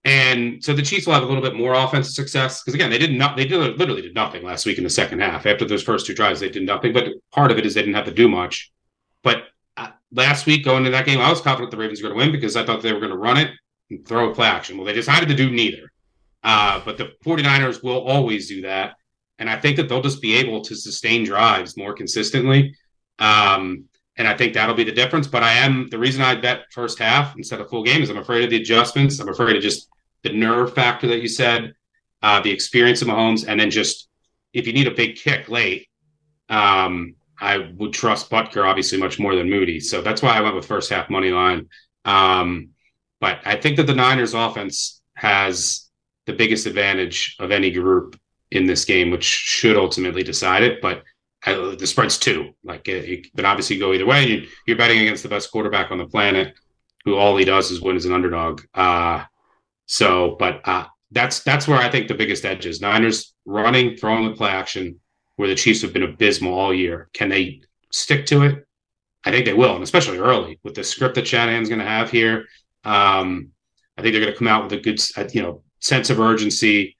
and so the Chiefs will have a little bit more offensive success because again, they did not, they did literally did nothing last week in the second half. After those first two drives, they did nothing. But part of it is they didn't have to do much. But uh, last week going into that game, I was confident the Ravens were going to win because I thought they were going to run it and throw a play action. Well, they decided to do neither. Uh, but the 49ers will always do that. And I think that they'll just be able to sustain drives more consistently. Um, and I think that'll be the difference. But I am the reason I bet first half instead of full game is I'm afraid of the adjustments. I'm afraid of just the nerve factor that you said, uh, the experience of Mahomes, and then just if you need a big kick late, um, I would trust Butker obviously much more than Moody. So that's why I went with first half money line. Um, but I think that the Niners offense has the biggest advantage of any group in this game, which should ultimately decide it. But uh, the spread's two. Like it, it can obviously go either way. You, you're betting against the best quarterback on the planet, who all he does is win as an underdog. Uh, so, but uh, that's that's where I think the biggest edge is. Niners running, throwing the play action, where the Chiefs have been abysmal all year. Can they stick to it? I think they will, and especially early with the script that Shanahan's going to have here. Um, I think they're going to come out with a good, you know, sense of urgency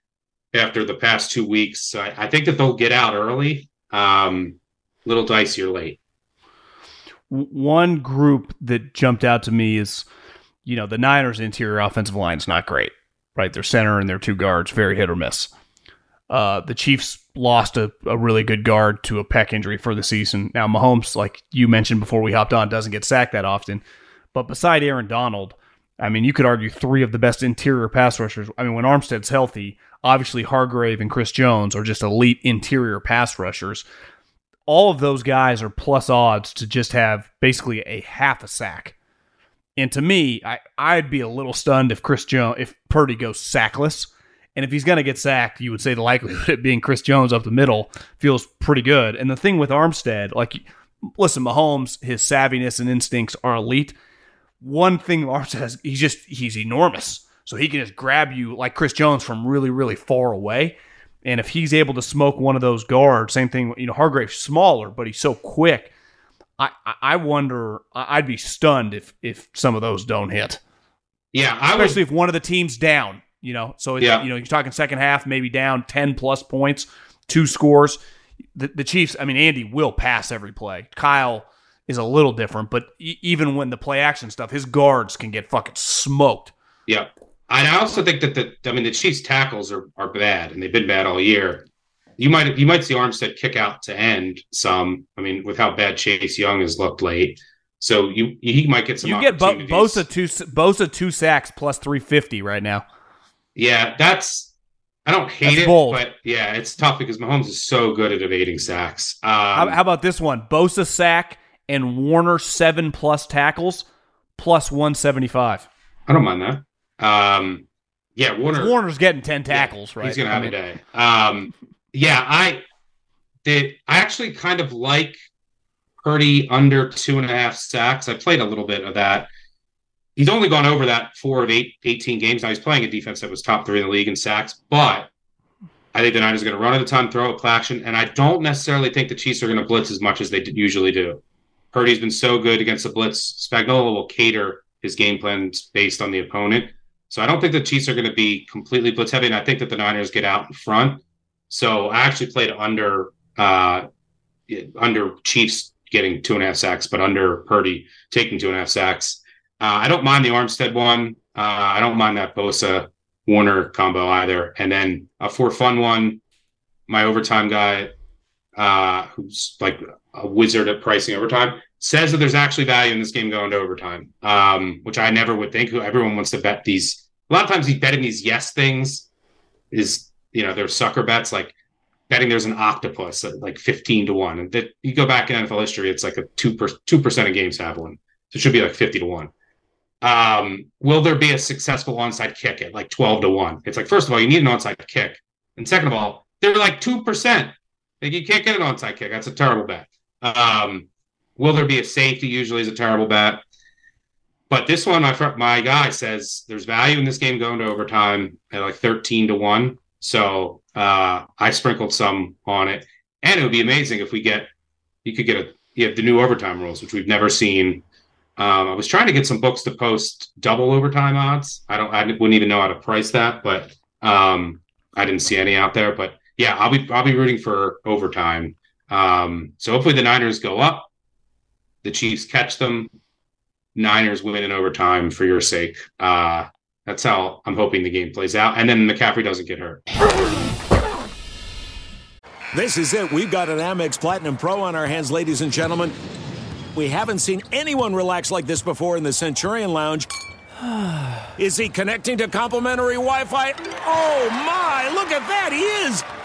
after the past two weeks. I, I think that they'll get out early. Um, little dicier late. One group that jumped out to me is, you know, the Niners' interior offensive line is not great, right? Their center and their two guards very hit or miss. Uh, the Chiefs lost a, a really good guard to a pec injury for the season. Now Mahomes, like you mentioned before we hopped on, doesn't get sacked that often. But beside Aaron Donald, I mean, you could argue three of the best interior pass rushers. I mean, when Armstead's healthy, obviously Hargrave and Chris Jones are just elite interior pass rushers. All of those guys are plus odds to just have basically a half a sack. And to me, I, I'd be a little stunned if Chris Jones, if Purdy goes sackless. And if he's going to get sacked, you would say the likelihood *laughs* of it being Chris Jones up the middle feels pretty good. And the thing with Armstead, like, listen, Mahomes, his savviness and instincts are elite. One thing Armstead has, he's just, he's enormous. So he can just grab you like Chris Jones from really, really far away. And if he's able to smoke one of those guards, same thing, you know, Hargrave's smaller, but he's so quick. I, I wonder, I'd be stunned if if some of those don't hit. Yeah, I especially would, if one of the teams down. You know, so yeah. you know you're talking second half, maybe down ten plus points, two scores. The, the Chiefs, I mean, Andy will pass every play. Kyle is a little different, but e- even when the play action stuff, his guards can get fucking smoked. Yeah, and I also think that the I mean the Chiefs tackles are are bad, and they've been bad all year. You might you might see Armstead kick out to end some. I mean, with how bad Chase Young has looked late. So you he might get some. You get Bo- Bosa two Bosa two sacks plus three fifty right now. Yeah, that's I don't hate that's it, bold. but yeah, it's tough because Mahomes is so good at evading sacks. Um, how, how, about this one? Bosa sack and Warner seven plus tackles plus one seventy five. I don't mind that. Um, yeah, Warner. Warner's getting ten tackles, yeah, right? He's gonna have I mean, a day. Um, yeah, I did. I actually kind of like Purdy under two and a half sacks. I played a little bit of that he's only gone over that four of eight, 18 games. Now he's playing a defense that was top three in the league in sacks, but I think the Niners are going to run at a ton, throw a play action, and I don't necessarily think the Chiefs are going to blitz as much as they usually do. Purdy's been so good against the blitz. Spagnuolo will cater his game plans based on the opponent. So I don't think the Chiefs are going to be completely blitz heavy, and I think that the Niners get out in front. So I actually played under uh, under Chiefs getting two and a half sacks, but under Purdy taking two and a half sacks. Uh, I don't mind the Armstead one. Uh, I don't mind that Bosa Warner combo either. And then a for fun one, my overtime guy, uh, who's like a wizard at pricing overtime, says that there's actually value in this game going to overtime, um, which I never would think. Everyone wants to bet these. A lot of times, he's betting these yes things is you know there's sucker bets like betting there's an octopus at like 15 to 1 and that you go back in nfl history it's like a 2 2% of games have one so it should be like 50 to 1 um, will there be a successful onside kick at like 12 to 1? It's like, first of all, you need an onside kick. And second of all, they're like 2%. Like you can't get an onside kick. That's a terrible bet. Um, will there be a safety? Usually is a terrible bet. But this one, my my guy says there's value in this game going to overtime at like 13 to 1. So uh, I sprinkled some on it. And it would be amazing if we get, you could get a, you have the new overtime rules, which we've never seen um, I was trying to get some books to post double overtime odds. I don't, I wouldn't even know how to price that, but um, I didn't see any out there. But yeah, I'll be, I'll be rooting for overtime. Um, so hopefully the Niners go up, the Chiefs catch them, Niners win in overtime for your sake. Uh, that's how I'm hoping the game plays out, and then McCaffrey doesn't get hurt. This is it. We've got an Amex Platinum Pro on our hands, ladies and gentlemen. We haven't seen anyone relax like this before in the Centurion Lounge. *sighs* Is he connecting to complimentary Wi Fi? Oh my, look at that, he is!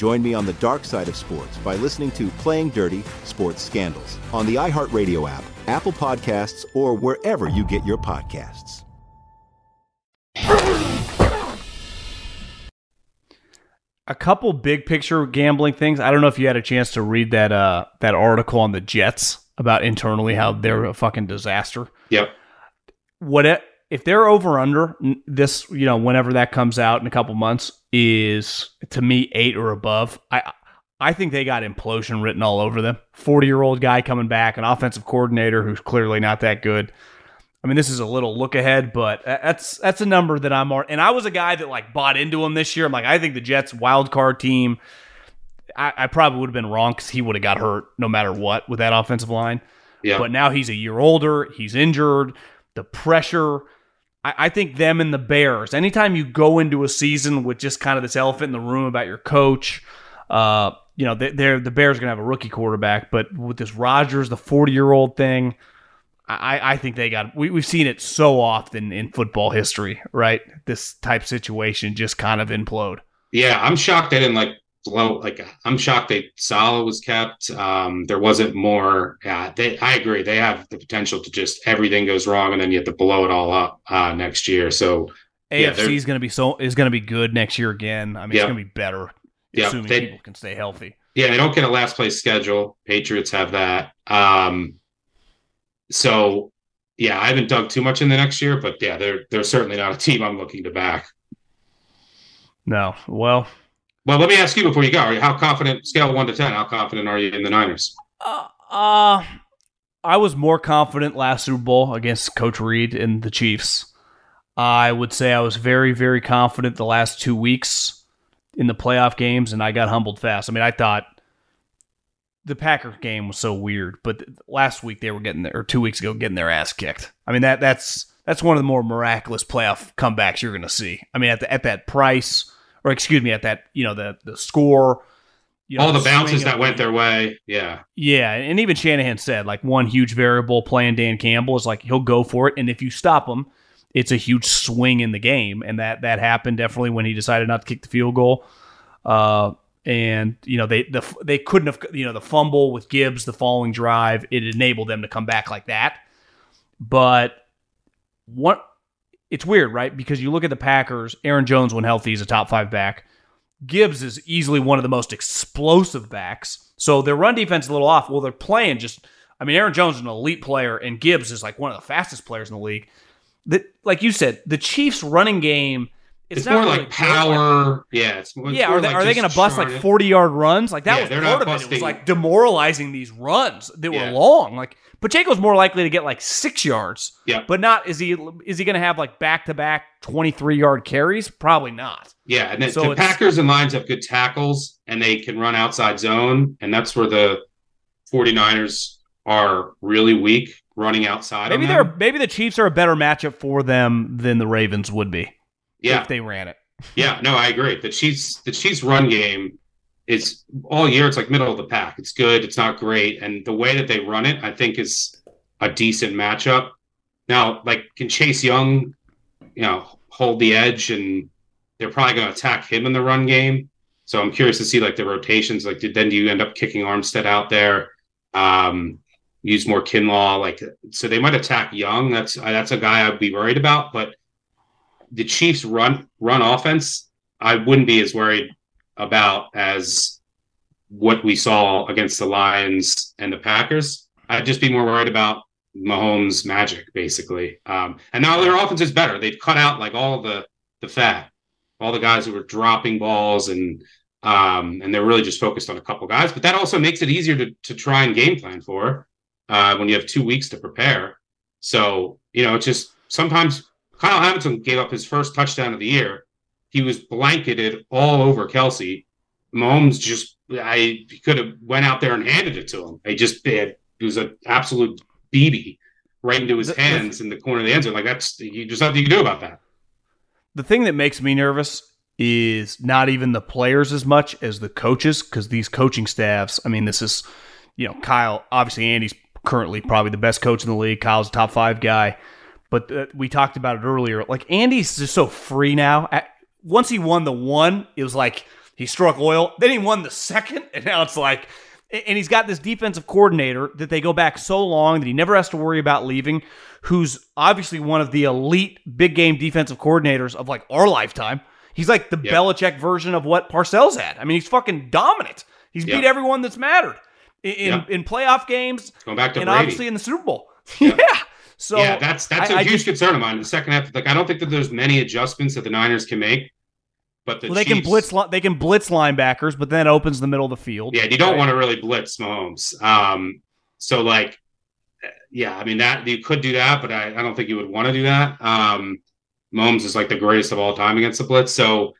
Join me on the dark side of sports by listening to Playing Dirty Sports Scandals on the iHeartRadio app, Apple Podcasts, or wherever you get your podcasts. a couple big picture gambling things. I don't know if you had a chance to read that uh that article on the Jets about internally how they're a fucking disaster. Yep. What it, if they're over under this, you know, whenever that comes out in a couple months is to me 8 or above. I I think they got implosion written all over them. 40-year-old guy coming back, an offensive coordinator who's clearly not that good. I mean, this is a little look ahead, but that's that's a number that I'm. And I was a guy that like bought into him this year. I'm like, I think the Jets wild card team. I, I probably would have been wrong because he would have got hurt no matter what with that offensive line. Yeah. But now he's a year older. He's injured. The pressure. I, I think them and the Bears. Anytime you go into a season with just kind of this elephant in the room about your coach, uh, you know, they, they're the Bears are gonna have a rookie quarterback, but with this Rodgers, the 40 year old thing. I, I think they got we, we've seen it so often in football history, right? This type situation just kind of implode. Yeah, I'm shocked they didn't like blow like I'm shocked they Saleh was kept. Um, there wasn't more. Yeah, they I agree. They have the potential to just everything goes wrong and then you have to blow it all up uh, next year. So AFC yeah, is going to be so is going to be good next year again. I mean, yeah. it's going to be better, yeah, assuming they, people can stay healthy. Yeah, they don't get a last place schedule. Patriots have that. Um, so yeah, I haven't dug too much in the next year, but yeah, they're they're certainly not a team I'm looking to back. No, well, well, let me ask you before you go: How confident, scale one to ten, how confident are you in the Niners? Uh, uh I was more confident last Super Bowl against Coach Reid and the Chiefs. I would say I was very, very confident the last two weeks in the playoff games, and I got humbled fast. I mean, I thought the Packers game was so weird, but last week they were getting there, or two weeks ago, getting their ass kicked. I mean that that's that's one of the more miraculous playoff comebacks you're going to see. I mean at the, at that price, or excuse me, at that you know the the score. You know, All the bounces that went their way, yeah, yeah, and even Shanahan said like one huge variable playing Dan Campbell is like he'll go for it, and if you stop him, it's a huge swing in the game, and that that happened definitely when he decided not to kick the field goal. Uh, and you know they the, they couldn't have you know the fumble with Gibbs the following drive it enabled them to come back like that but what it's weird right? Because you look at the Packers Aaron Jones when healthy is a top 5 back. Gibbs is easily one of the most explosive backs. So their run defense is a little off. Well they're playing just I mean Aaron Jones is an elite player and Gibbs is like one of the fastest players in the league. That like you said the Chiefs running game it's, it's more really like power. Like, yeah, it's more, yeah. It's are they, like are they going to bust like forty yard runs? Like that yeah, was they're part of busting. it. It was like demoralizing these runs that yeah. were long. Like Pacheco's more likely to get like six yards. Yeah, but not is he is he going to have like back to back twenty three yard carries? Probably not. Yeah, and then so the Packers and Lions have good tackles and they can run outside zone, and that's where the 49ers are really weak running outside. Maybe they're maybe the Chiefs are a better matchup for them than the Ravens would be yeah. if they ran it. *laughs* yeah, no, I agree. The Chiefs, the Chiefs run game is all year. It's like middle of the pack. It's good. It's not great, and the way that they run it, I think, is a decent matchup. Now, like, can Chase Young, you know, hold the edge, and they're probably going to attack him in the run game. So I'm curious to see like the rotations. Like, did then do you end up kicking Armstead out there? Um, use more Kinlaw, like so they might attack Young. That's that's a guy I'd be worried about. But the Chiefs run run offense, I wouldn't be as worried about as what we saw against the Lions and the Packers. I'd just be more worried about Mahomes' magic, basically. Um, and now their offense is better. They've cut out like all the the fat, all the guys who were dropping balls and um, and they're really just focused on a couple guys. But that also makes it easier to to try and game plan for uh, when you have two weeks to prepare. So you know, it's just sometimes Kyle Hamilton gave up his first touchdown of the year. He was blanketed all over Kelce. Mahomes just I could have went out there and handed it to him. He just it, it was an absolute BB right into his the, hands the, in the corner of the end zone. Like that's you just nothing you can do about that. The thing that makes me nervous is not even the players as much as the coaches because these coaching staffs. I mean, this is you know Kyle. Obviously, Andy's currently probably the best coach in the league. Kyle's a top five guy, but uh, we talked about it earlier. Like Andy's just so free now. At, once he won the one, it was like he struck oil. Then he won the second, *laughs* and now it's like and he's got this defensive coordinator that they go back so long that he never has to worry about leaving, who's obviously one of the elite big game defensive coordinators of like our lifetime. He's like the yep. Belichick version of what Parcells had. I mean, he's fucking dominant. He's yep. beat everyone that's mattered in yep. in, playoff games. Going back to and Brady. obviously in the Super Bowl. *laughs* yeah. So yeah, that's that's a I, huge I just, concern of mine. The second half, like I don't think that there's many adjustments that the Niners can make but the well, they Chiefs, can blitz they can blitz linebackers, but then it opens the middle of the field. Yeah, you don't right? want to really blitz Mahomes. Um, so like, yeah, I mean that you could do that, but I, I don't think you would want to do that. Um, Mahomes is like the greatest of all time against the blitz. So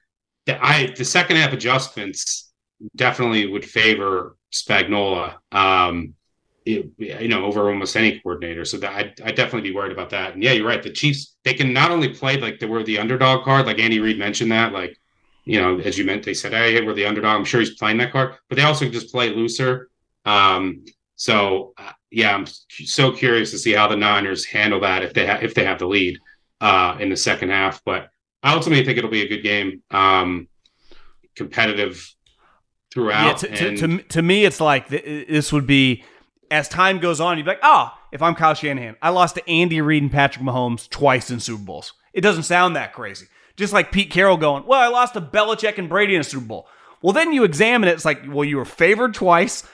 the, I the second half adjustments definitely would favor Spagnuolo. Um, you know, over almost any coordinator. So that I'd, I'd, definitely be worried about that. And yeah, you're right. The Chiefs, they can not only play like they were the underdog card, like Andy Reid mentioned that, like you know, as you meant, they said, "Hey, we're the underdog." I'm sure he's playing that card, but they also just play looser. Um, so uh, yeah, I'm so curious to see how the Niners handle that if they ha- if they have the lead uh, in the second half. But I ultimately think it'll be a good game, um, competitive throughout. Yeah, to, and- to, to, to, me, it's like th- this would be as time goes on. You'd be like, oh, if I'm Kyle Shanahan, I lost to Andy Reid and Patrick Mahomes twice in Super Bowls. It doesn't sound that crazy. Just like Pete Carroll going, well, I lost to Belichick and Brady in a Super Bowl. Well, then you examine it. It's like, well, you were favored twice.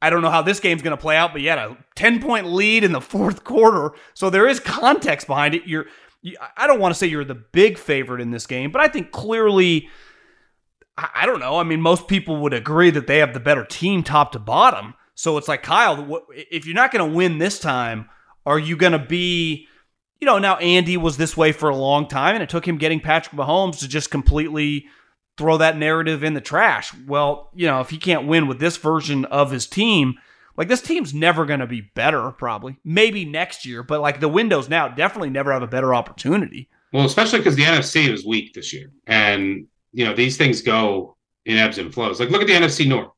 I don't know how this game's going to play out, but you had a 10 point lead in the fourth quarter. So there is context behind it. You're, you, I don't want to say you're the big favorite in this game, but I think clearly, I, I don't know. I mean, most people would agree that they have the better team top to bottom. So it's like, Kyle, if you're not going to win this time, are you going to be you know, now Andy was this way for a long time, and it took him getting Patrick Mahomes to just completely throw that narrative in the trash. Well, you know, if he can't win with this version of his team, like this team's never going to be better, probably. Maybe next year, but like the windows now definitely never have a better opportunity. Well, especially because the NFC was weak this year. And, you know, these things go in ebbs and flows. Like, look at the NFC North,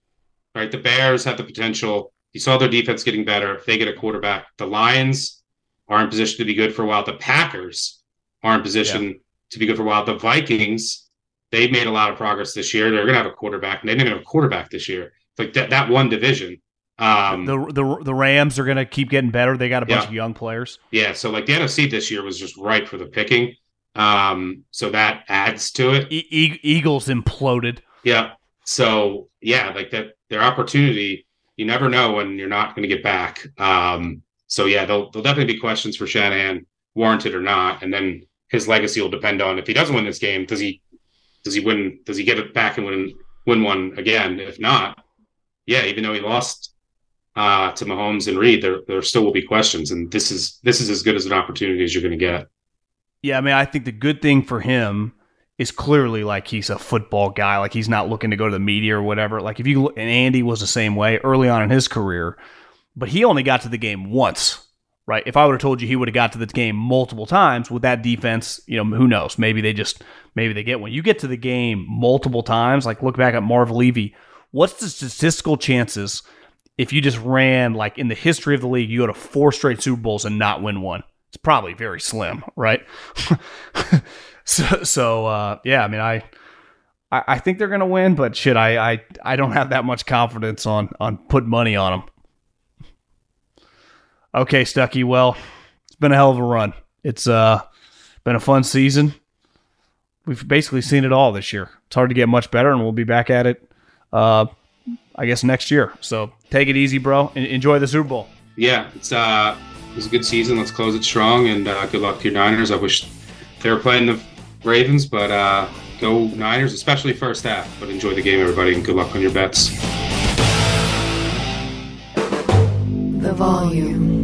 right? The Bears have the potential. You saw their defense getting better. If they get a quarterback, the Lions are in position to be good for a while. The Packers are in position yeah. to be good for a while. The Vikings, they made a lot of progress this year. They're going to have a quarterback, and they didn't have a quarterback this year. It's like that, that one division. Um, the, the the Rams are going to keep getting better. They got a bunch yeah. of young players. Yeah, so like the NFC this year was just ripe for the picking. Um, so that adds to it. E- Eagles imploded. Yeah. So yeah, like that, their opportunity. You never know when you're not going to get back. Um, so yeah, there'll, there'll definitely be questions for Shanahan, warranted or not, and then his legacy will depend on if he doesn't win this game, does he does he win? Does he get it back and win win one again? If not, yeah, even though he lost uh, to Mahomes and Reid, there there still will be questions, and this is this is as good as an opportunity as you're going to get. Yeah, I mean, I think the good thing for him is clearly like he's a football guy, like he's not looking to go to the media or whatever. Like if you and Andy was the same way early on in his career but he only got to the game once, right? If I would have told you he would have got to the game multiple times with that defense, you know, who knows? Maybe they just maybe they get one. You get to the game multiple times, like look back at Marv Levy. What's the statistical chances if you just ran like in the history of the league, you go to four straight Super Bowls and not win one? it's probably very slim, right? *laughs* *laughs* so, so uh, yeah, I mean, I, I, I think they're gonna win, but shit, I, I, I don't have that much confidence on on putting money on them. Okay, Stuckey. Well, it's been a hell of a run. It's uh been a fun season. We've basically seen it all this year. It's hard to get much better, and we'll be back at it. Uh, I guess next year. So take it easy, bro. enjoy the Super Bowl. Yeah, it's uh, a good season. Let's close it strong, and uh, good luck to your Niners. I wish they were playing the Ravens, but uh, go Niners, especially first half. But enjoy the game, everybody, and good luck on your bets. The volume.